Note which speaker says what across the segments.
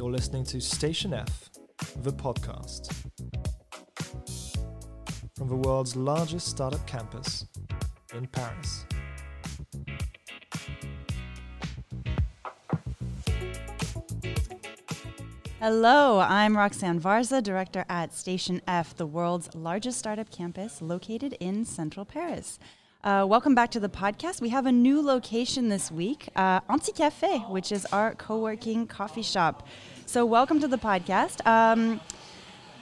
Speaker 1: You're listening to Station F, the podcast. From the world's largest startup campus in Paris.
Speaker 2: Hello, I'm Roxanne Varza, director at Station F, the world's largest startup campus located in central Paris. Uh, welcome back to the podcast. We have a new location this week, uh, Anti Cafe, which is our co working coffee shop. So, welcome to the podcast. Um,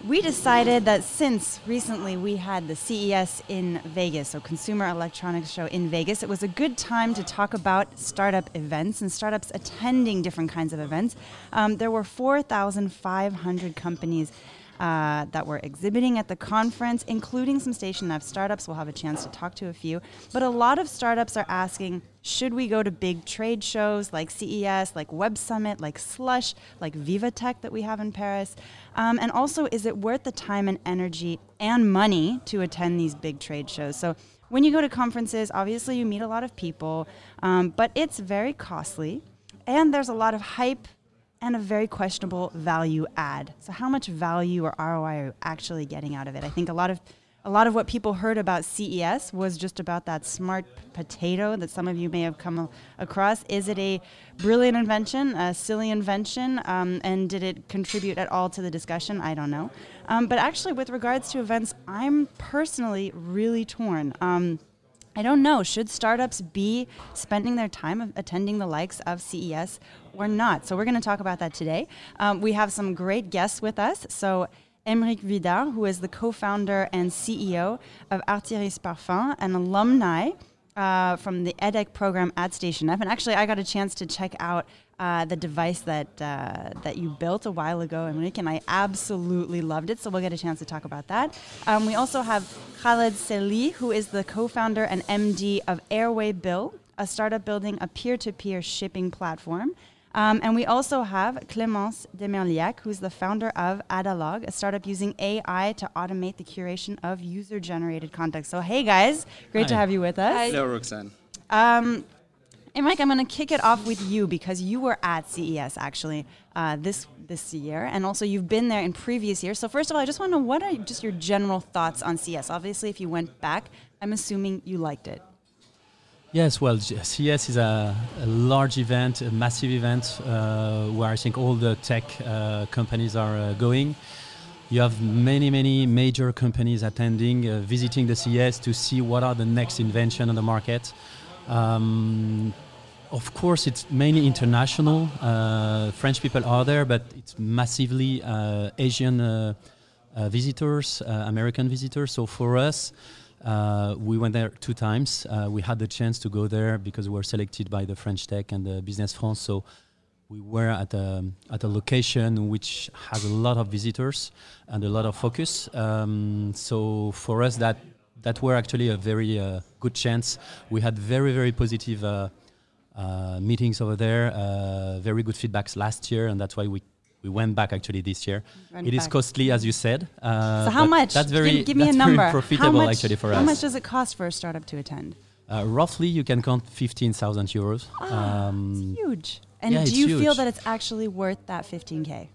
Speaker 2: we decided that since recently we had the CES in Vegas, so Consumer Electronics Show in Vegas, it was a good time to talk about startup events and startups attending different kinds of events. Um, there were 4,500 companies uh, that were exhibiting at the conference, including some Station F startups. We'll have a chance to talk to a few. But a lot of startups are asking should we go to big trade shows like CES, like Web Summit, like Slush, like VivaTech that we have in Paris? Um, and also, is it worth the time and energy and money to attend these big trade shows? So, when you go to conferences, obviously you meet a lot of people, um, but it's very costly. And there's a lot of hype and a very questionable value add. So how much value or ROI are you actually getting out of it? I think a lot of a lot of what people heard about CES was just about that smart potato that some of you may have come across. Is it a brilliant invention, a silly invention, um, and did it contribute at all to the discussion? I don't know. Um, but actually, with regards to events, I'm personally really torn. Um, I don't know. Should startups be spending their time attending the likes of CES or not? So we're going to talk about that today. Um, we have some great guests with us. So Emeric Vidard, who is the co-founder and CEO of Artiris Parfum, an alumni uh, from the EDHEC program at Station F. And actually, I got a chance to check out uh, the device that uh, that you built a while ago, Emeric, and I absolutely loved it. So we'll get a chance to talk about that. Um, we also have Khaled Seli, who is the co-founder and MD of Airway Bill, a startup building a peer-to-peer shipping platform. Um, and we also have Clémence Demerliac, who's the founder of Adalong, a startup using AI to automate the curation of user-generated content. So, hey guys, great
Speaker 3: Hi.
Speaker 2: to have you with us.
Speaker 3: Hello, Roxanne.
Speaker 2: Um, and Mike, I'm going to kick it off with you because you were at CES actually uh, this this year, and also you've been there in previous years. So first of all, I just want to know what are just your general thoughts on CES? Obviously, if you went back, I'm assuming you liked it.
Speaker 3: Yes, well, CES is a, a large event, a massive event uh, where I think all the tech uh, companies are uh, going. You have many, many major companies attending, uh, visiting the CES to see what are the next invention on the market. Um, of course, it's mainly international. Uh, French people are there, but it's massively uh, Asian visitors, American visitors. So for us, uh, we went there two times. Uh, we had the chance to go there because we were selected by the French Tech and the Business France. So we were at a, at a location which has a lot of visitors and a lot of focus. Um, so for us, that that were actually a very uh, good chance. We had very very positive uh, uh, meetings over there, uh, very good feedbacks last year, and that's why we we went back actually this year. Went it back. is costly, as you said.
Speaker 2: Uh, so how much?
Speaker 3: That's very
Speaker 2: give, give me a number.
Speaker 3: profitable
Speaker 2: much,
Speaker 3: actually for
Speaker 2: how
Speaker 3: us.
Speaker 2: How much does it cost for a startup to attend?
Speaker 3: Uh, roughly, you can count fifteen thousand euros.
Speaker 2: Oh, um, huge. And
Speaker 3: yeah,
Speaker 2: do you
Speaker 3: huge.
Speaker 2: feel that it's actually worth that fifteen k?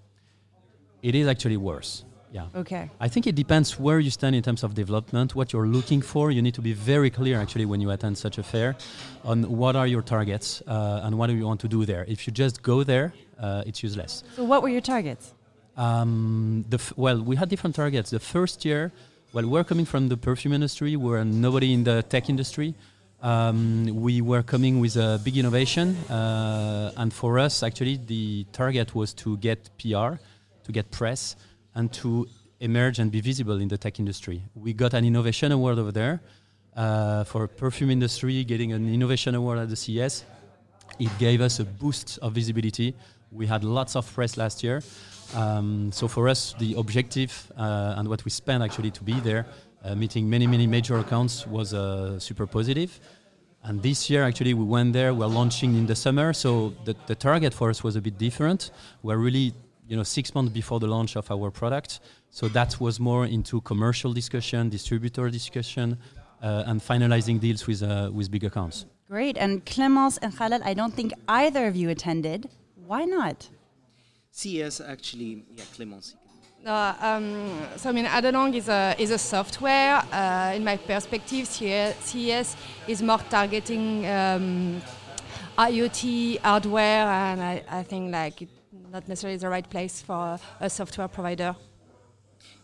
Speaker 3: It is actually worse. Yeah.
Speaker 2: Okay.
Speaker 3: I think it depends where you stand in terms of development, what you're looking for. You need to be very clear actually when you attend such a fair on what are your targets uh, and what do you want to do there. If you just go there, uh, it's useless.
Speaker 2: So, what were your targets?
Speaker 3: Um, the f- well, we had different targets. The first year, well, we're coming from the perfume industry. We're nobody in the tech industry. Um, we were coming with a big innovation, uh, and for us, actually, the target was to get PR, to get press, and to emerge and be visible in the tech industry. We got an innovation award over there uh, for perfume industry, getting an innovation award at the CES. It gave us a boost of visibility. We had lots of press last year. Um, so for us, the objective uh, and what we spent actually to be there, uh, meeting many, many major accounts, was uh, super positive. And this year, actually, we went there. We're launching in the summer, so the, the target for us was a bit different. We're really, you know, six months before the launch of our product, so that was more into commercial discussion, distributor discussion, uh, and finalizing deals with uh, with big accounts.
Speaker 2: Great. And Clémence and Khaled, I don't think either of you attended. Why not?
Speaker 4: CES actually, yeah, Clémence.
Speaker 5: No, um, so I mean, Adalong is a is a software. Uh, in my perspective, CES is more targeting um, IoT hardware, and I, I think like it not necessarily the right place for a software provider.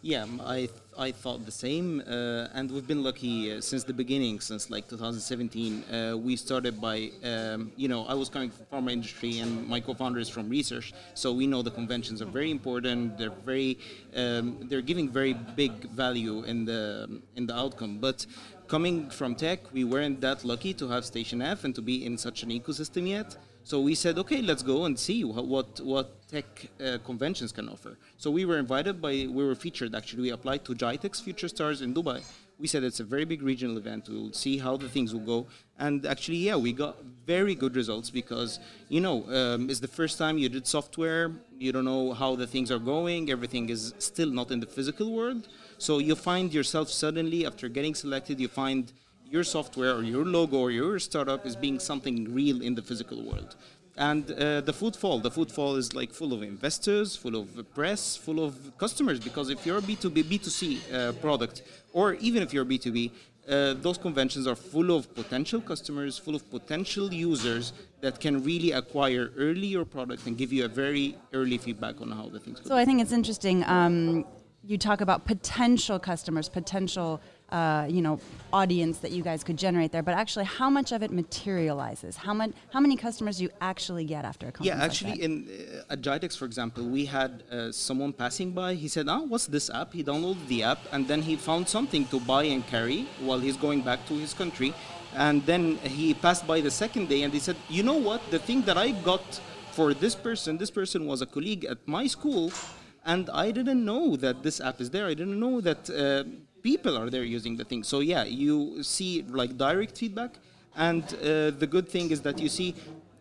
Speaker 4: Yeah, I th- I thought the same, uh, and we've been lucky uh, since the beginning, since like 2017. Uh, we started by, um, you know, I was coming from pharma industry, and my co-founder is from research, so we know the conventions are very important. They're very, um, they're giving very big value in the in the outcome, but. Coming from tech, we weren't that lucky to have Station F and to be in such an ecosystem yet. So we said, okay, let's go and see what what tech uh, conventions can offer. So we were invited by, we were featured actually. We applied to GITEX Future Stars in Dubai. We said it's a very big regional event. We'll see how the things will go. And actually, yeah, we got very good results because you know um, it's the first time you did software. You don't know how the things are going. Everything is still not in the physical world. So you find yourself suddenly after getting selected, you find your software or your logo or your startup is being something real in the physical world. And uh, the footfall, the footfall is like full of investors, full of press, full of customers. Because if you're a B2B, B2C uh, product, or even if you're B2B, uh, those conventions are full of potential customers, full of potential users that can really acquire early your product and give you a very early feedback on how the things go.
Speaker 2: So I think it's interesting. Um, you talk about potential customers, potential uh, you know audience that you guys could generate there, but actually how much of it materializes? How much how many customers do you actually get after a conference?
Speaker 4: Yeah, actually,
Speaker 2: like
Speaker 4: in uh, at GITEX, for example, we had uh, someone passing by. He said, "Ah, what's this app?" He downloaded the app, and then he found something to buy and carry while he's going back to his country. And then he passed by the second day, and he said, "You know what? The thing that I got for this person, this person was a colleague at my school." And I didn't know that this app is there. I didn't know that uh, people are there using the thing. So yeah, you see like direct feedback, and uh, the good thing is that you see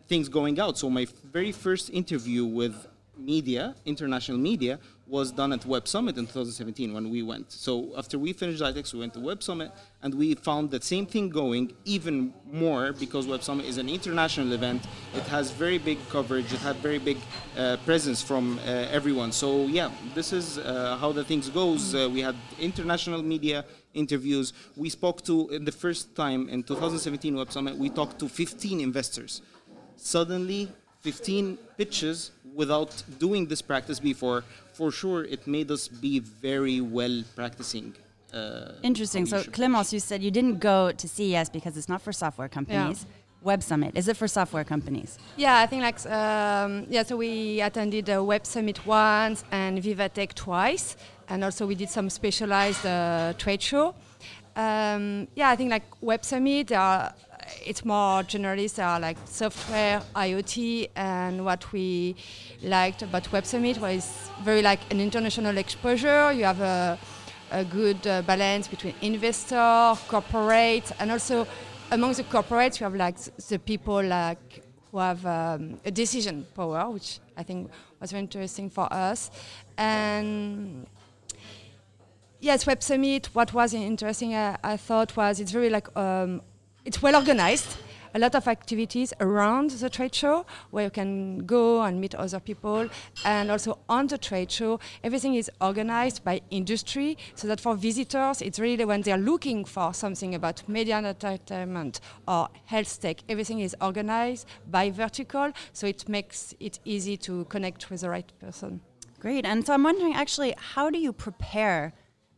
Speaker 4: things going out. So my very first interview with media, international media, was done at Web Summit in 2017 when we went. So after we finished GITEX, we went to Web Summit, and we found that same thing going even more because Web Summit is an international event. It has very big coverage. It had very big uh, presence from uh, everyone. So yeah, this is uh, how the things goes. Uh, we had international media interviews. We spoke to in the first time in 2017 Web Summit. We talked to 15 investors. Suddenly, 15 pitches without doing this practice before, for sure, it made us be very well practicing. Uh,
Speaker 2: Interesting. So, Clémence, you said you didn't go to CES because it's not for software companies. Yeah. Web Summit is it for software companies?
Speaker 5: Yeah, I think like um, yeah. So we attended a Web Summit once and Vivatech twice, and also we did some specialized uh, trade show. Um, yeah, I think like Web Summit, are it's more generalist, are like software, IoT, and what we liked about Web Summit was very like an international exposure. You have a, a good uh, balance between investor, corporate, and also among the corporates, you have like the people like who have um, a decision power, which I think was very interesting for us. And yes, Web Summit. What was interesting, I, I thought, was it's very like um, it's well organized. A lot of activities around the trade show where you can go and meet other people, and also on the trade show, everything is organized by industry so that for visitors, it's really when they're looking for something about media and entertainment or health tech, everything is organized by vertical, so it makes it easy to connect with the right person.
Speaker 2: Great. And so I'm wondering actually, how do you prepare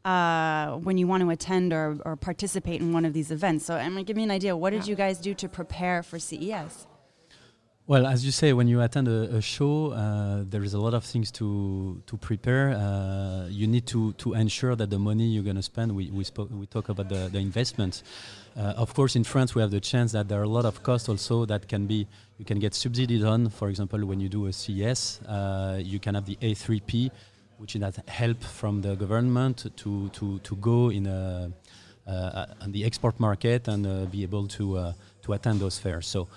Speaker 2: uh, when you want to attend or, or participate in one of these events. So, I'm give me an idea. What did you guys do to prepare for CES?
Speaker 3: Well, as you say, when you attend a, a show, uh, there is a lot of things to to prepare. Uh, you need to to ensure that the money you're going to spend. We we spoke we talk about the the investment. Uh, of course, in France, we have the chance that there are a lot of costs also that can be you can get subsidied on. For example, when you do a CES, uh, you can have the A3P which is that help from the government to to to go in a uh, on the export market and uh, be able to uh, to attend those fairs. So.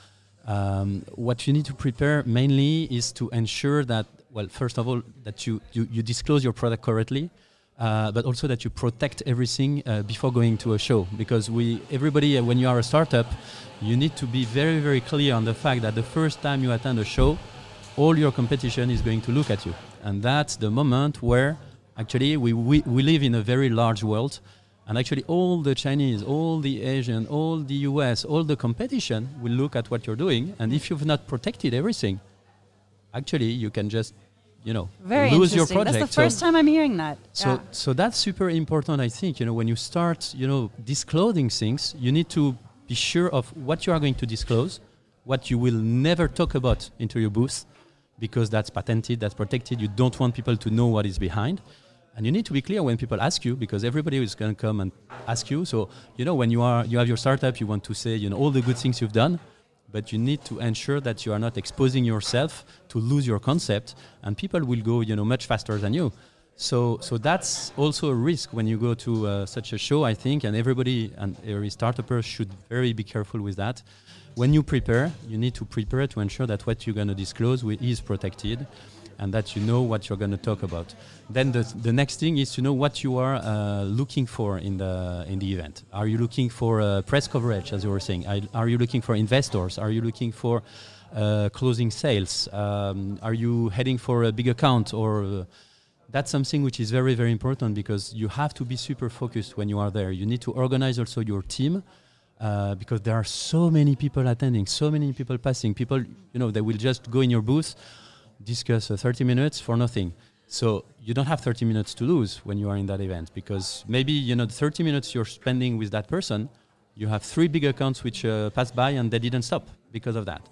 Speaker 3: Um, what you need to prepare mainly is to ensure that, well, first of all, that you, you, you disclose your product correctly, uh, but also that you protect everything uh, before going to a show. Because we, everybody, uh, when you are a startup, you need to be very, very clear on the fact that the first time you attend a show, all your competition is going to look at you. And that's the moment where actually we, we, we live in a very large world. And actually, all the Chinese, all the Asian, all the US, all the competition will look at what you're doing. And if you've not protected everything, actually, you can just, you know,
Speaker 2: Very
Speaker 3: lose your project.
Speaker 2: That's the
Speaker 3: So-
Speaker 2: first time I'm hearing that.
Speaker 3: so,
Speaker 2: Yeah.
Speaker 3: so that's super important, I think. You know, when you start, you know, disclosing things, you need to be sure of what you are going to disclose, what you will never talk about into your booth, because that's patented, that's protected. You don't want people to know what is behind, and you need to be clear when people ask you, because everybody is going to come and ask you. So, you know, when you are you have your startup, you want to say, you know, all the good things you've done, but you need to ensure that you are not exposing yourself to lose your concept, and people will go, you know, much faster than you. So, so that's also a risk when you go to uh, such a show, I think, and everybody and every startupper should very be careful with that. When you prepare, you need to prepare to ensure that what you're going to disclose is protected, and that you know what you're going to talk about. Then the, the next thing is to know what you are uh, looking for in the in the event. Are you looking for uh, press coverage, as you were saying? Are, you looking for investors? Are you looking for uh, closing sales? Um, are you heading for a big account or uh, that's something which is very very important because you have to be super focused when you are there you need to organize also your team uh, because there are so many people attending so many people passing. People you know they will just go in your booth discuss uh, 30 minutes for nothing. So you don't have 30 minutes to lose when you are in that event because maybe you know the 30 minutes you're spending with that person you have three big accounts which uh, pass by and they didn't stop because of that.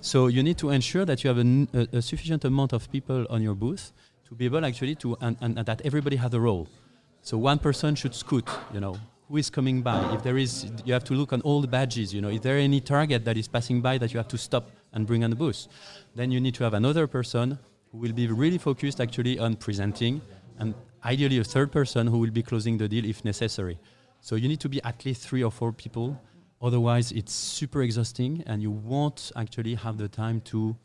Speaker 3: So you need to ensure that you have a sufficient amount of people on your booth to be able actually to and, and, and that everybody has a role. So one person should scoot, you know, who is coming by. If there is, you have to look on all the badges, you know, is there any target that is passing by that you have to stop and bring on the booth? Then you need to have another person who will be really focused actually on presenting and ideally a third person who will be closing the deal if necessary. So you need to be at least three or four people. Otherwise, it's super exhausting and you won't actually have the time to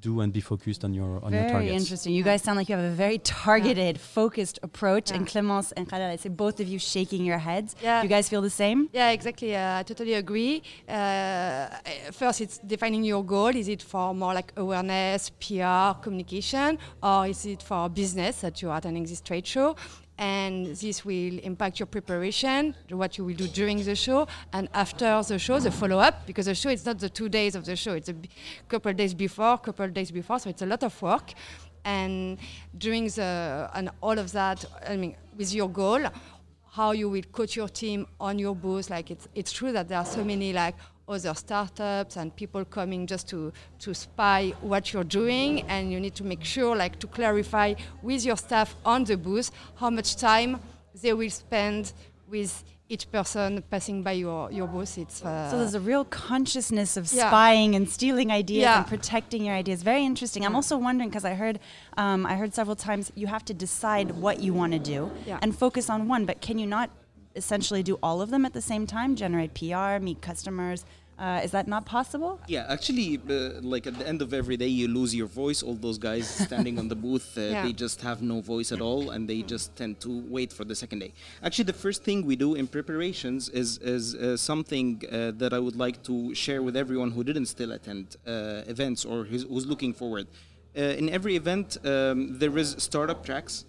Speaker 3: do and be focused on your on your
Speaker 2: Very
Speaker 3: targets.
Speaker 2: interesting. You guys sound like you have a very targeted, focused approach.
Speaker 5: Yeah.
Speaker 2: And Clémence and Khaled, I see both of you shaking your heads.
Speaker 5: Yeah.
Speaker 2: You guys feel the same?
Speaker 5: Yeah, exactly. Uh, I totally agree. Uh, first, it's defining your goal. Is it for more like awareness, PR, communication, or is it for business that you are attending this trade show? And this will impact your preparation, what you will do during the show, and after the show, the follow up, because the show is not the two days of the show, it's a couple days before, couple days before, so it's a lot of work. And during the, and all of that, I mean, with your goal, how you will coach your team on your booth. Like it's it's true that there are so many like other startups and people coming just to to spy what you're doing, and you need to make sure like to clarify with your staff on the booth how much time they will spend with each person passing by your your booth. It's uh,
Speaker 2: So there's a real consciousness of
Speaker 5: Yeah.
Speaker 2: spying and stealing ideas
Speaker 5: Yeah.
Speaker 2: and protecting your ideas. Very interesting. I'm also wondering because I heard, um, I heard several times you have to decide what you want to do
Speaker 5: Yeah.
Speaker 2: and focus on one. But can you not essentially do all of them at the same time? Generate PR, meet customers. Uh, is that not possible?
Speaker 4: Yeah, actually, uh, like at the end of every day, you lose your voice. All those guys standing on the booth, uh,
Speaker 5: Yeah.
Speaker 4: they just have no voice at all, and they just tend to wait for the second day. Actually, the first thing we do in preparations is is uh, something uh, that I would like to share with everyone who didn't still attend uh, events or who's, who's looking forward. Uh, in every event, um, there is startup tracks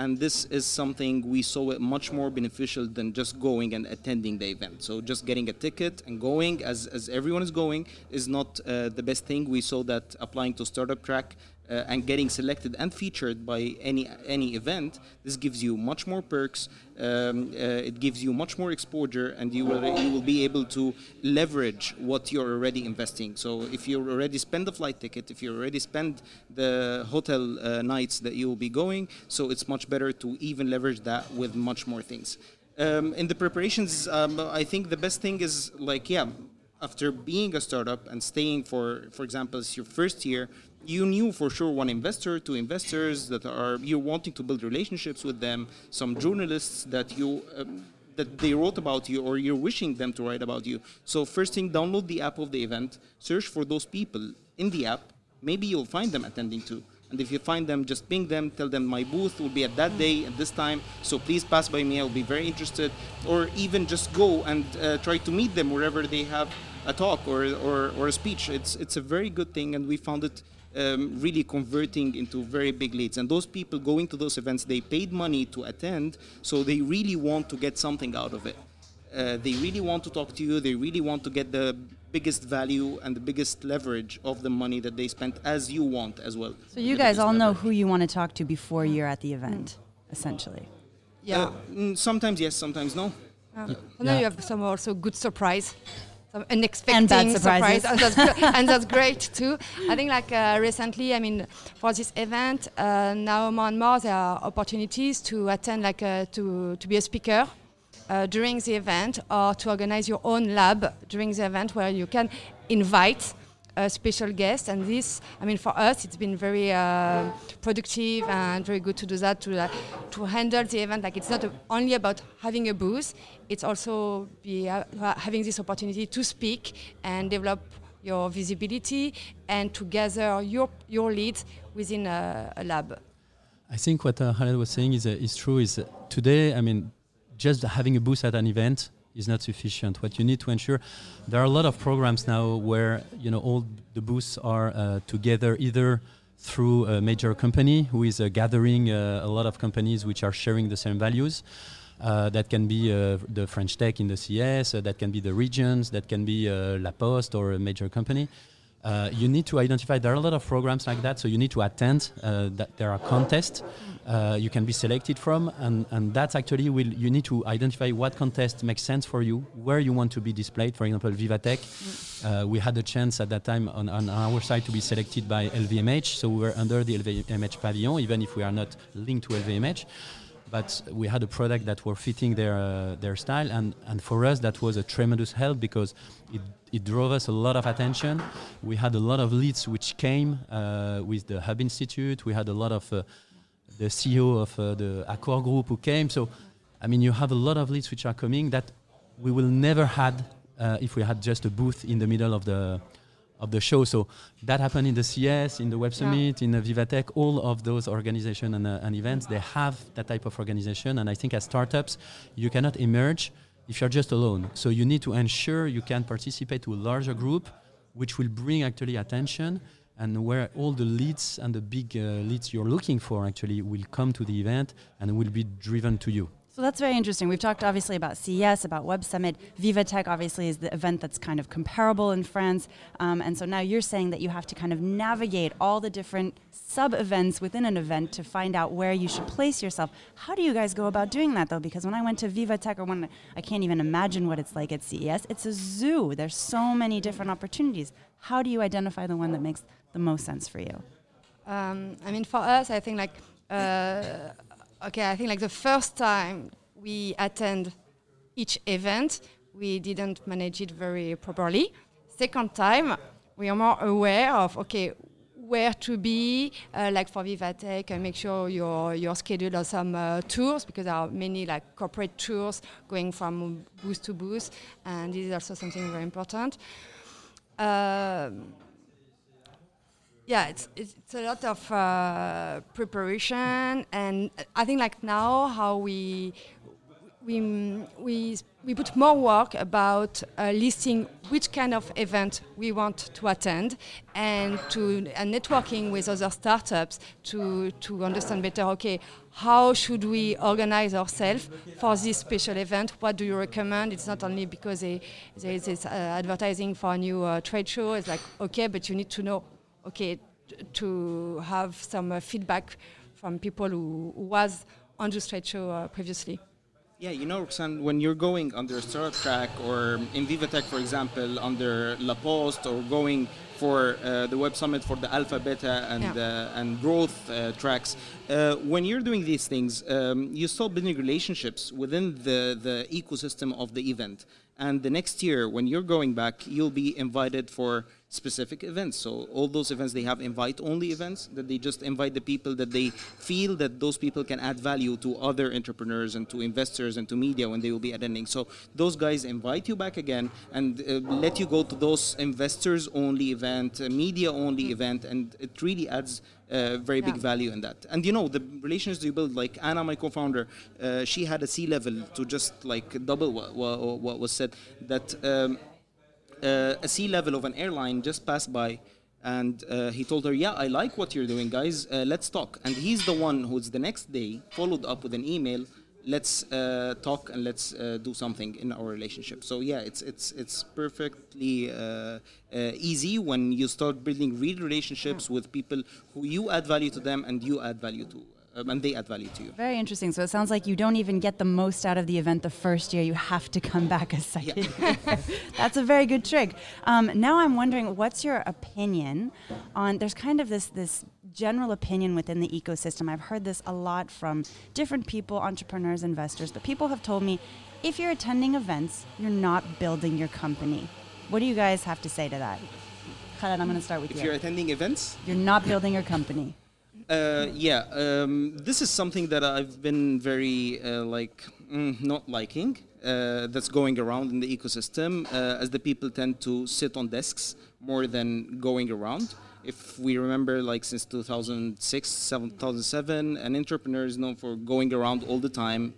Speaker 4: and this is something we saw it much more beneficial than just going and attending the event. So just getting a ticket and going as, as everyone is going is not uh, the best thing. We saw that applying to startup track uh, and getting selected and featured by any any event this gives you much more perks um, uh, it gives you much more exposure and you will you will be able to leverage what you're already investing. So if you already spend the flight ticket if you already spend the hotel uh, nights that you will be going so it's much better to even leverage that with much more things. Um, in the preparations um, i think the best thing is like yeah after being a startup and staying for for example it's your first year you knew for sure one investor two investors that are you're wanting to build relationships with them some journalists that you um, that they wrote about you or you're wishing them to write about you. So first thing download the app of the event search for those people in the app. Maybe you'll find them attending too. And if you find them just ping them tell them my booth will be at that day at this time. So please pass by me i'll be very interested. Or even just go and uh, try to meet them wherever they have a talk or, or, or a speech. It's it's a very good thing, and we found it um, really converting into very big leads. And those people going to those events, they paid money to attend, so they really want to get something out of it. Uh, they really want to talk to you. They really want to get the biggest value and the biggest leverage of the money that they spent, as you want as well.
Speaker 2: So you
Speaker 4: The
Speaker 2: guys
Speaker 4: biggest
Speaker 2: all know who you want to talk to before you're at the event, essentially.
Speaker 5: Yeah.
Speaker 4: Uh, mm, sometimes yes, sometimes no.
Speaker 5: Yeah. And then
Speaker 3: Yeah.
Speaker 5: you have some also good surprise, some unexpected surprise, and that's, and that's great too. I think like uh, recently, I mean, for this event, uh, now more and more there are opportunities to attend, like uh, to to be a speaker. Uh, during the event, or to organize your own lab during the event, where you can invite special guest. And this, I mean, for us, it's been very uh, productive and very good to do that to uh, to handle the event. Like it's not a, only about having a booth; it's also be uh, having this opportunity to speak and develop your visibility and to gather your your leads within a, a lab.
Speaker 3: I think what uh, was saying is, uh, is true. Is today, I mean, just having a booth at an event is not sufficient. What you need to ensure, there are a lot of programs now where you know all the booths are uh, together either through a major company who is uh, gathering uh, a lot of companies which are sharing the same values. Uh, that can be uh, the French Tech in the CS, uh, that can be the regions, that can be La Poste or a major company. Uh, you need to identify there are a lot of programs like that so you need to attend uh, that there are contests uh, you can be selected from and, and that's actually will you need to identify what contest makes sense for you where you want to be displayed. For example vivatech uh, we had a chance at that time on, on our side to be selected by lvmh so we were under the lvmh pavilion even if we are not linked to lvmh but we had a product that were fitting their uh, their style. And and for us that was a tremendous help because it it drove us a lot of attention. We had a lot of leads which came uh, with the hub institute. We had a lot of uh, the ceo of uh, the accor group who came. So i mean you have a lot of leads which are coming that we will never had uh, if we had just a booth in the middle of the of the show. So that happened in the CS, in the Web Summit, in the Vivatech. All of those organizations and, uh, and events, they have that type of organization. And I think as startups, you cannot emerge if you're just alone. So you need to ensure you can participate to a larger group, which will bring actually attention and where all the leads and the big uh, leads you're looking for actually will come to the event and will be driven to you.
Speaker 2: So that's very interesting. We've talked obviously about CES, about Web Summit. Vivatech obviously is the event that's kind of comparable in France. Um, and so now you're saying that you have to kind of navigate all the different sub events within an event to find out where you should place yourself. How do you guys go about doing that though? Because when I went to Vivatech or when I can't even imagine what it's like at CES, it's a zoo. There's so many different opportunities. How do you identify the one that makes the most sense for you?
Speaker 5: Um, I mean, for us, I think like, uh, okay, I think like the first time we attend each event, we didn't manage it very properly. Second time, we are more aware of okay where to be, uh, like for Vivatech, and make sure your your schedule of some uh, tours because there are many like corporate tours going from booth to booth, and this is also something very important. Um, yeah, it's, it's, it's a lot of uh, preparation, and I think like now how we we we we put more work about uh, listing which kind of event we want to attend, and to and networking with other startups to to understand better. Okay, how should we organize ourselves for this special event? What do you recommend? It's not only because there is uh, advertising for a new uh, trade show. It's like okay, but you need to know okay, to have some uh, feedback from people who, who was on the straight show uh, previously.
Speaker 4: Yeah, you know, Roxanne, when you're going under a startup track or in Vivatech, for example, under La Poste or going for uh, the Web Summit for the Alpha, Beta, and,
Speaker 5: Yeah.
Speaker 4: uh, and growth uh, tracks, uh, when you're doing these things, um, you start building relationships within the, the ecosystem of the event. And the next year, when you're going back, you'll be invited for specific events. So all those events, they have invite-only events that they just invite the people that they feel that those people can add value to other entrepreneurs and to investors and to media when they will be attending. So those guys invite you back again and uh, let you go to those investors-only event, uh, media-only event, and it really adds uh, very big value in that. And you know the relationships you build. Like Anna, my co-founder, uh, she had a C level to just like double what, what, what was said. That. Um, uh, a C level of an airline just passed by and uh, he told her, Yeah, I like what you're doing, guys. Uh, let's talk. And he's the one who's the next day followed up with an email. Let's uh, talk and let's uh, do something in our relationship. So yeah, it's it's it's perfectly uh, uh, easy when you start building real relationships with people who you add value to them and you add value to, um, and they add value to you.
Speaker 2: Very interesting. So it sounds like you don't even get the most out of the event the first year. You have to come back a second year. That's a very good trick. Um, now I'm wondering, what's your opinion on? There's kind of this this general opinion within the ecosystem. I've heard this a lot from different people, entrepreneurs, investors. But people have told me, if you're attending events, you're not building your company. What do you guys have to say to that? Khaled, I'm going to start with
Speaker 4: If
Speaker 2: you.
Speaker 4: If you're attending events,
Speaker 2: You're not building your company.
Speaker 4: Uh, yeah, um, this is something that I've been very uh, like mm, not liking. Uh, that's going around in the ecosystem uh, as the people tend to sit on desks more than going around. If we remember, like since 2006, 2007, an entrepreneur is known for going around all the time.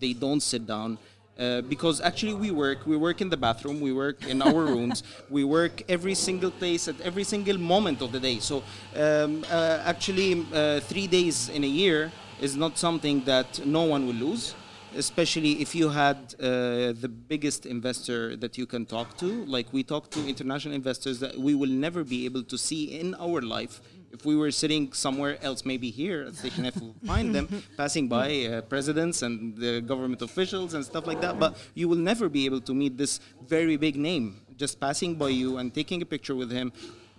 Speaker 4: They don't sit down. Uh, because actually we work we work in the bathroom we work in our rooms we work every single place at every single moment of the day. So um, uh, actually uh, three days in a year is not something that no one will lose especially if you had uh, the biggest investor that you can talk to. Like we talk to international investors that we will never be able to see in our life if we were sitting somewhere else, maybe here at Station F, we'll find them passing by uh, presidents and the government officials and stuff like that. But you will never be able to meet this very big name just passing by you and taking a picture with him.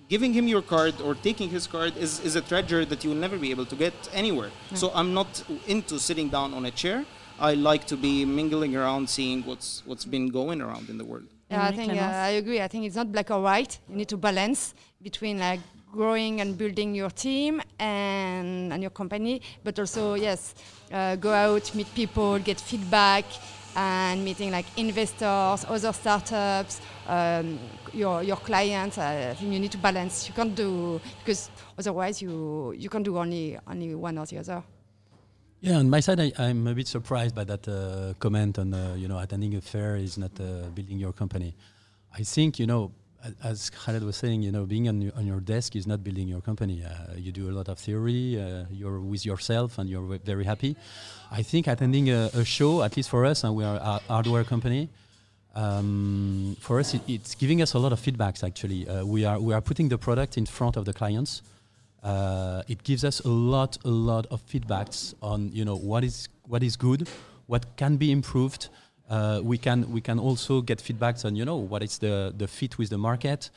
Speaker 4: Giving him your card or taking his card is, is a treasure that you will never be able to get anywhere. So I'm not into sitting down on a chair. I like to be mingling around, seeing what's what's been going around in the world.
Speaker 5: Yeah, I think uh, I agree. I think it's not black or white. You need to balance between like growing and building your team and, and your company, but also yes, uh, go out, meet people, get feedback, and meeting like investors, other startups, um, your your clients. I think you need to balance. You can't do because otherwise you you can't do only only one or the other.
Speaker 3: Yeah, on my side, I, I'm a bit surprised by that uh, comment on uh, you know attending a fair is not uh, building your company. I think you know, as Khaled was saying, you know, being on your, on your desk is not building your company. Uh, you do a lot of theory. Uh, you're with yourself, and you're very happy. I think attending a, a show, at least for us, and we are a hardware company. Um, for us, it, it's giving us a lot of feedbacks. Actually, uh, we are we are putting the product in front of the clients uh, it gives us a lot a lot of feedbacks on you know what is what is good what can be improved uh, we can we can also get feedbacks on you know what is the the fit with the market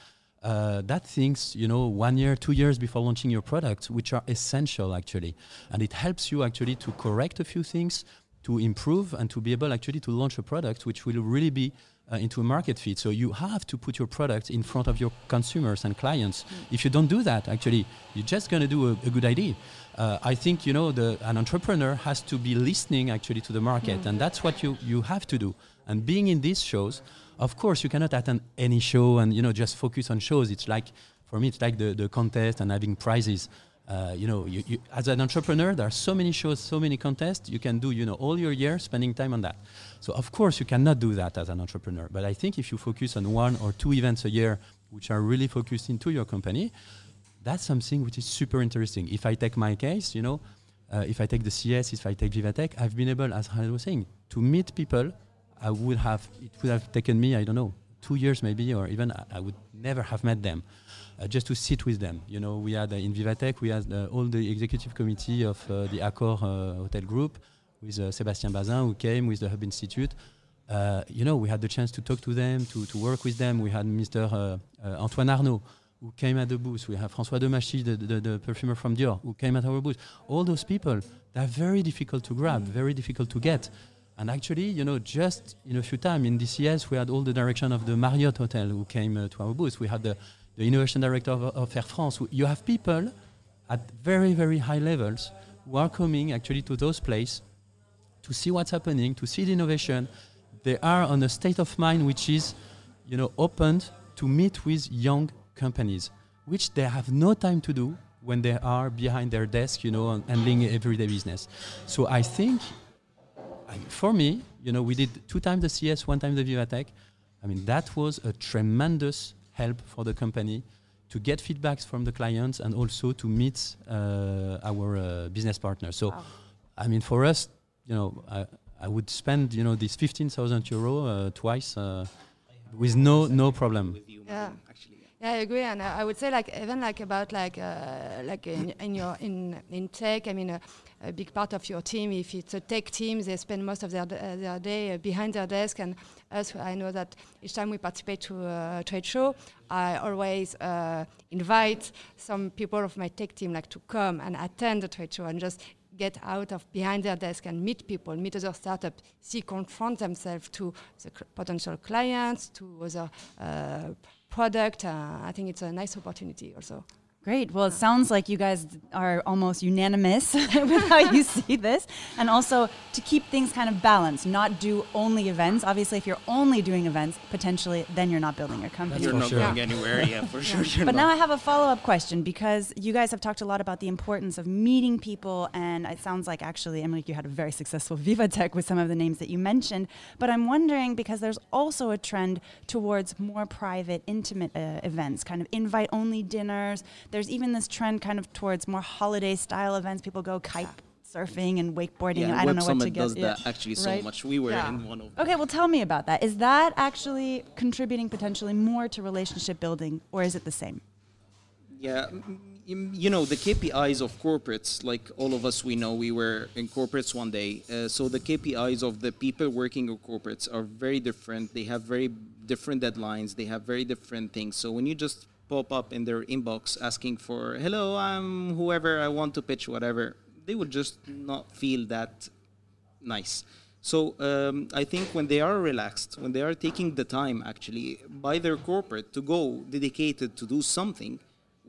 Speaker 3: uh, that things you know one year two years before launching your product which are essential actually and it helps you actually to correct a few things to improve and to be able actually to launch a product which will really be uh, into a market fit. So you have to put your product in front of your consumers and clients. If you don't do that, actually, you're just going to do a, a good idea. Uh, I think you know the, an entrepreneur has to be listening actually to the market, and that's what you you have to do. And being in these shows, of course, you cannot attend any show and you know just focus on shows. It's like for me, it's like the, the contest and having prizes. Uh, you know, you, you, as an entrepreneur, there are so many shows, so many contests. You can do, you know, all your year spending time on that. So of course, you cannot do that as an entrepreneur. But I think if you focus on one or two events a year, which are really focused into your company, that's something which is super interesting. If I take my case, you know, uh, if I take the CS, if I take Vivatech, I've been able, as Khaled was saying, to meet people. I would have, it would have taken me, I don't know, two years maybe, or even I, I would never have met them. Uh, just to sit with them. You know, we had uh, in Vivatech, we had uh, all the executive committee of uh, the Accor Hotel Group with Sébastien Bazin, who came with the Hub Institute. Uh, you know, we had the chance to talk to them, to, to work with them. We had Mr. Uh, uh, Antoine Arnault, who came at the booth. We have François Demachy, the, the, the perfumer from Dior, who came at our booth. All those people, they're very difficult to grab, very difficult to get. And actually, you know, just in a few time in DCS, we had all the direction of the Marriott Hotel who came uh, to our booth. We had the, the innovation director of, of Air France. You have people at very, very high levels who are coming actually to those places to see what's happening, to see the innovation. They are on a state of mind which is, you know, opened to meet with young companies, which they have no time to do when they are behind their desk, you know, and handling everyday business. So I think, I- for me, you know, we did two times the CS, one time the Vivatech. I mean, that was a tremendous help for the company to get feedbacks from the clients and also to meet uh, our uh, business partners. So,
Speaker 2: Wow.
Speaker 3: I mean, for us, you know, I, I would spend, you know, this 15,000 euro uh, twice uh, with no no problem.
Speaker 4: With you,
Speaker 5: Yeah.
Speaker 4: Actually. Yeah.
Speaker 5: I agree, and uh, I would say like even like about like uh, like in, in your in in tech. I mean, uh, a big part of your team, if it's a tech team, they spend most of their uh, their day uh, behind their desk. And us, I know that each time we participate to a trade show, I always uh, invite some people of my tech team like to come and attend the trade show and just get out of behind their desk and meet people, meet other startups, see confront themselves to the potential clients, to other uh, product. Uh, I think it's a nice opportunity also.
Speaker 2: Great. Well, it sounds like you guys are almost unanimous with how you see this. And also to keep things kind of balanced, not do only events. Obviously, if you're only doing events, potentially, then you're not building your company.
Speaker 4: You're not
Speaker 3: sure.
Speaker 4: going anywhere, yeah, for sure. You're
Speaker 2: But
Speaker 4: not.
Speaker 2: now I have a follow up question because you guys have talked a lot about the importance of meeting people, and it sounds like actually, Emily, you had a very successful Viva Tech with some of the names that you mentioned. But I'm wondering because there's also a trend towards more private, intimate uh, events, kind of invite only dinners. There's even this trend kind of towards more holiday style events. People go kite surfing and wakeboarding,
Speaker 4: yeah,
Speaker 2: and I don't
Speaker 4: Web
Speaker 2: know what
Speaker 4: Summit
Speaker 2: to get.
Speaker 4: does
Speaker 2: yeah.
Speaker 4: that actually so
Speaker 2: Right?
Speaker 4: much. We were
Speaker 5: Yeah.
Speaker 4: in one of
Speaker 2: Okay, well, tell me about that. Is that actually contributing potentially more to relationship building, or is it the same?
Speaker 4: Yeah, you you know the KPIs of corporates, like all of us, we know we were in corporates one day. Uh, so the KPIs of the people working in corporates are very different. They have very different deadlines. They have very different things. So when you just pop up in their inbox asking for "Hello, I'm whoever I want to pitch whatever," they would just not feel that nice. So um, I think when they are relaxed, when they are taking the time actually by their corporate to go dedicated to do something,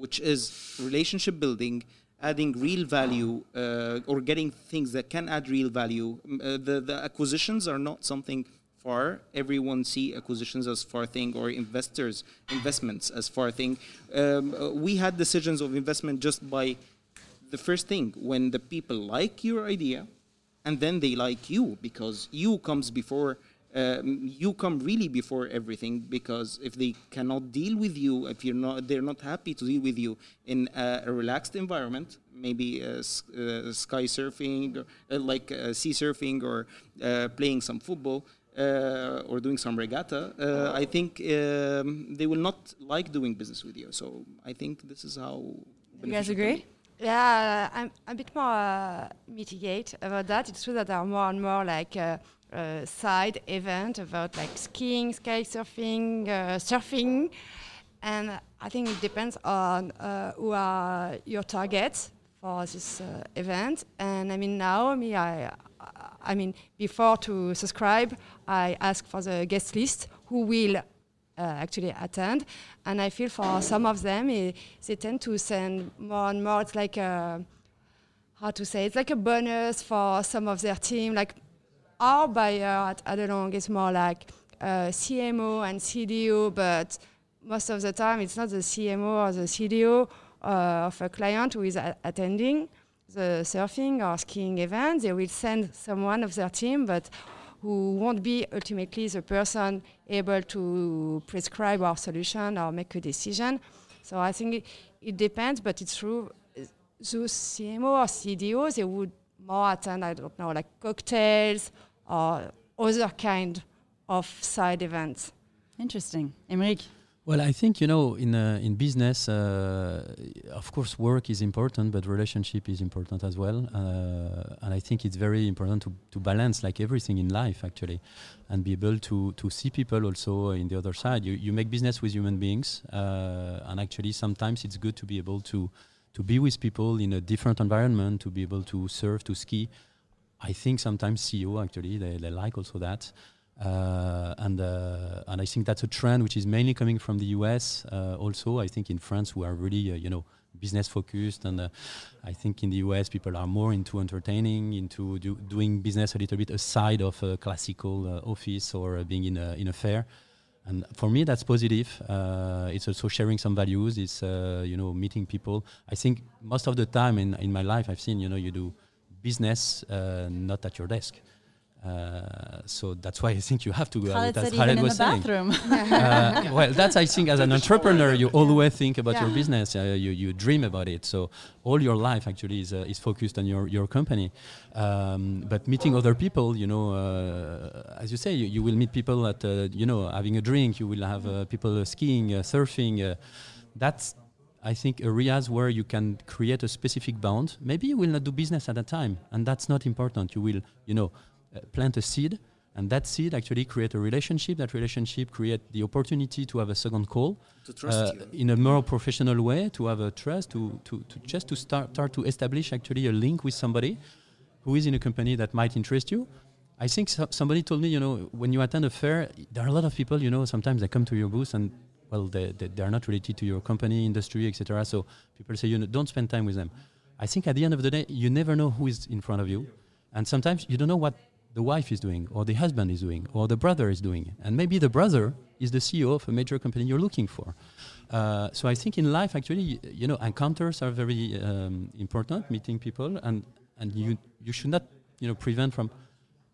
Speaker 4: which is relationship building, adding real value uh, or getting things that can add real value. Uh, the the acquisitions are not something far. Everyone see acquisitions as far thing or investors investments as far thing. Um, uh, we had decisions of investment just by the first thing when the people like your idea and then they like you because you comes before um, you come really before everything because if they cannot deal with you if you're not they're not happy to deal with you in a, a relaxed environment maybe uh, uh, sky surfing uh, like uh, sea surfing or uh, playing some football uh, or doing some regatta, uh, I think um, they will not like doing business with you. So I think this is how.
Speaker 2: You guys
Speaker 4: beneficial it can
Speaker 2: agree?
Speaker 5: Yeah, I'm a bit more uh, mitigate about that. It's true that there are more and more like uh, uh, side event about like skiing, sky surfing, uh, surfing, and I think it depends on uh, who are your targets for this uh, event. And I mean now, me, I, I mean before to subscribe, I ask for the guest list who will uh, actually attend. And I feel for some of them, eh, they tend to send more and more. It's like a, how to say, it's like a bonus for some of their team. Like our buyer at Adalong is more like uh, CMO and CDO, but most of the time it's not the CMO or the CDO of a client who is a- attending the surfing or skiing event. They will send someone of their team, but who won't be ultimately the person able to prescribe our solution or make a decision. So I think it, it depends, but it's true. uh, Those CMO or CDO, they would more attend, I don't know, like cocktails or other kind of side events.
Speaker 2: Interesting. Emeric.
Speaker 3: Well, I think you know, in uh, in business, uh, of course, work is important, but relationship is important as well. Uh, and I think it's very important to, to balance, like everything in life, actually, and be able to to see people also in the other side. You you make business with human beings, uh, and actually, sometimes it's good to be able to to be with people in a different environment, to be able to surf, to ski. I think sometimes CEO actually they, they like also that. Uh, and uh, and I think that's a trend which is mainly coming from the US. Uh, also, I think in France we are really uh, you know business focused, and uh, I think in the US people are more into entertaining, into do, doing business a little bit aside of a classical uh, office or being in a in a fair. And for me, that's positive. It's also sharing some values. It's you know meeting people. I think most of the time in in my life I've seen you know you do business not at your desk. Uh, so that's why I think you have to go.
Speaker 2: Khaled
Speaker 3: as
Speaker 2: said
Speaker 3: Khaled
Speaker 2: even in the
Speaker 3: was saying.
Speaker 2: bathroom.
Speaker 3: uh, well, that's I think as an entrepreneur, you always think about your business. Uh, you you dream about it. So all your life actually is uh, is focused on your your company. Um, but meeting other people, you know, uh, as you say, you, you will meet people at uh, you know having a drink. You will have uh, people uh, skiing, uh, surfing. Uh, that's I think areas where you can create a specific bond. Maybe you will not do business at that time, and that's not important. You will, you know, plant a seed, and that seed actually create a relationship. That relationship create the opportunity to have a second call
Speaker 4: To trust
Speaker 3: uh,
Speaker 4: you.
Speaker 3: in a more professional way, to have a trust, to, to, to just to start, start to establish actually a link with somebody who is in a company that might interest you. I think so, somebody told me, you know, when you attend a fair, there are a lot of people, you know, sometimes they come to your booth and well, they, they, they are not related to your company, industry, etc. So people say, you know, don't spend time with them. I think at the end of the day, you never know who is in front of you, and sometimes you don't know what the wife is doing, or the husband is doing, or the brother is doing, and maybe the brother is the CEO of a major company you're looking for. Uh, so I think in life, actually, you know, encounters are very um, important, meeting people, and and you you should not, you know, prevent from,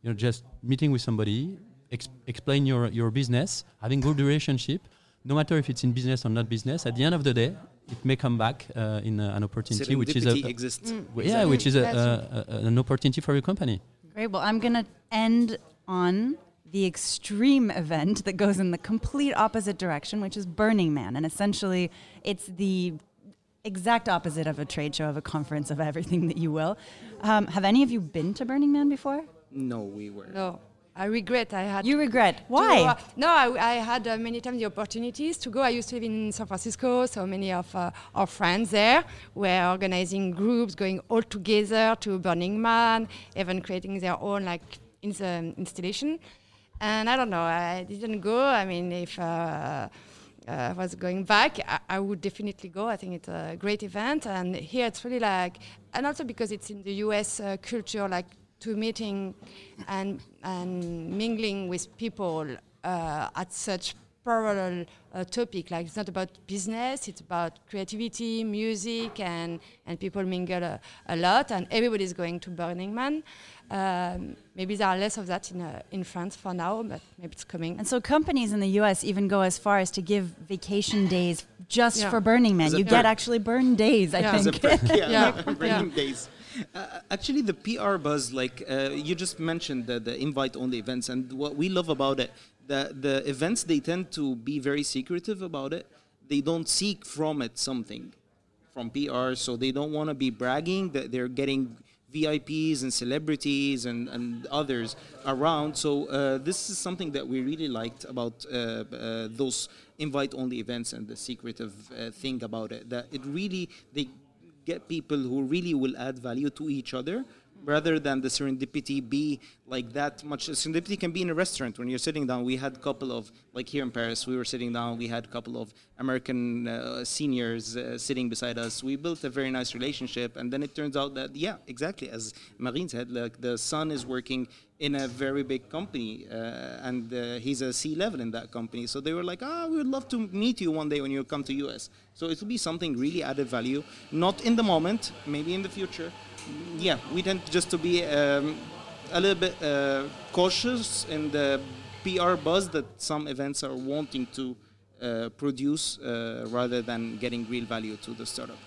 Speaker 3: you know, just meeting with somebody, ex- explain your your business, having good relationship, no matter if it's in business or not business. At the end of the day, it may come back uh, in uh, an opportunity, which is a,
Speaker 4: Serendipity exists.
Speaker 5: Mm.
Speaker 3: w- yeah, which is a, a, a, an opportunity for your company.
Speaker 2: Great. Well, I'm going to end on the extreme event that goes in the complete opposite direction, which is Burning Man. And essentially, it's the exact opposite of a trade show, of a conference, of everything that you will. Um, have any of you been to Burning Man before?
Speaker 4: No, we were.
Speaker 5: No, I regret I had
Speaker 2: You regret. Why?
Speaker 5: uh, no, I, I had uh, many times the opportunities to go. I used to live in San Francisco, so many of uh, our friends there were organizing groups, going all together to Burning Man, even creating their own like ins- um, installation. And I don't know, I didn't go. I mean, if uh, uh, I was going back, I, I would definitely go. I think it's a great event, and here it's really like, and also because it's in the U.S. Uh, culture, like to meeting and and mingling with people uh, at such parallel uh, topic. Like it's not about business; it's about creativity, music, and and people mingle a, a lot. And everybody's going to Burning Man. Um, maybe there are less of that in uh, in France for now, but maybe it's coming.
Speaker 2: And so companies in the U.S. even go as far as to give vacation days just
Speaker 5: Yeah.
Speaker 2: for Burning Man. You
Speaker 4: perk.
Speaker 2: get actually burn days, I
Speaker 5: Yeah.
Speaker 2: Think.
Speaker 4: perk, yeah,
Speaker 5: Yeah.
Speaker 4: Burning
Speaker 5: Yeah.
Speaker 4: days. Uh, actually, the PR buzz, like uh, you just mentioned, the, the invite-only events, and what we love about it, the the events they tend to be very secretive about it. They don't seek from it something from PR, so they don't want to be bragging that they're getting VIPs and celebrities and, and others around. So uh, this is something that we really liked about uh, uh, those invite-only events and the secretive uh, thing about it. That it really they get people who really will add value to each other rather than the serendipity be like that much serendipity can be in a restaurant when you're sitting down we had a couple of like here in paris we were sitting down we had a couple of american uh, seniors uh, sitting beside us we built a very nice relationship and then it turns out that yeah exactly as marine said like the son is working in a very big company uh, and uh, he's a C level in that company. So they were like, ah, we would love to meet you one day when you come to US. So it will be something really added value, not in the moment, maybe in the future. Yeah, we tend just to be um, a little bit uh, cautious in the PR buzz that some events are wanting to uh, produce uh, rather than getting real value to the startup.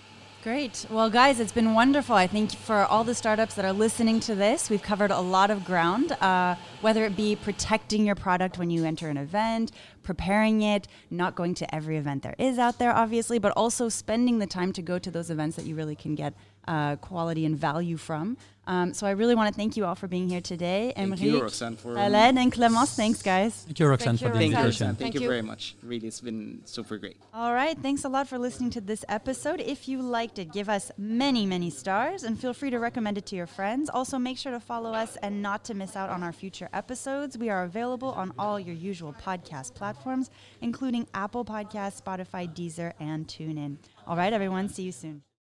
Speaker 2: Great. Well, guys, it's been wonderful. I think for all the startups that are listening to this, we've covered a lot of ground, uh, whether it be protecting your product when you enter an event, preparing it, not going to every event there is out there, obviously, but also spending the time to go to those events that you really can get uh, quality and value from. Um, so I really want to thank you all for being here today.
Speaker 4: Thank you, Roxanne, for-
Speaker 2: Khaled and Clemence, thanks, guys.
Speaker 3: Thank you, Roxanne,
Speaker 5: Thank
Speaker 3: for
Speaker 5: you,
Speaker 3: the
Speaker 4: Thank you,
Speaker 5: Roxanne.
Speaker 3: invitation.
Speaker 4: Thank,
Speaker 5: Thank
Speaker 4: you
Speaker 5: you.
Speaker 4: very much. Really, it's been super great.
Speaker 2: All right. Thanks a lot for listening to this episode. If you liked it, give us many, many stars and feel free to recommend it to your friends. Also, make sure to follow us and not to miss out on our future episodes. We are available on all your usual podcast platforms, including Apple Podcasts, Spotify, Deezer, and TuneIn. All right, everyone. See you soon.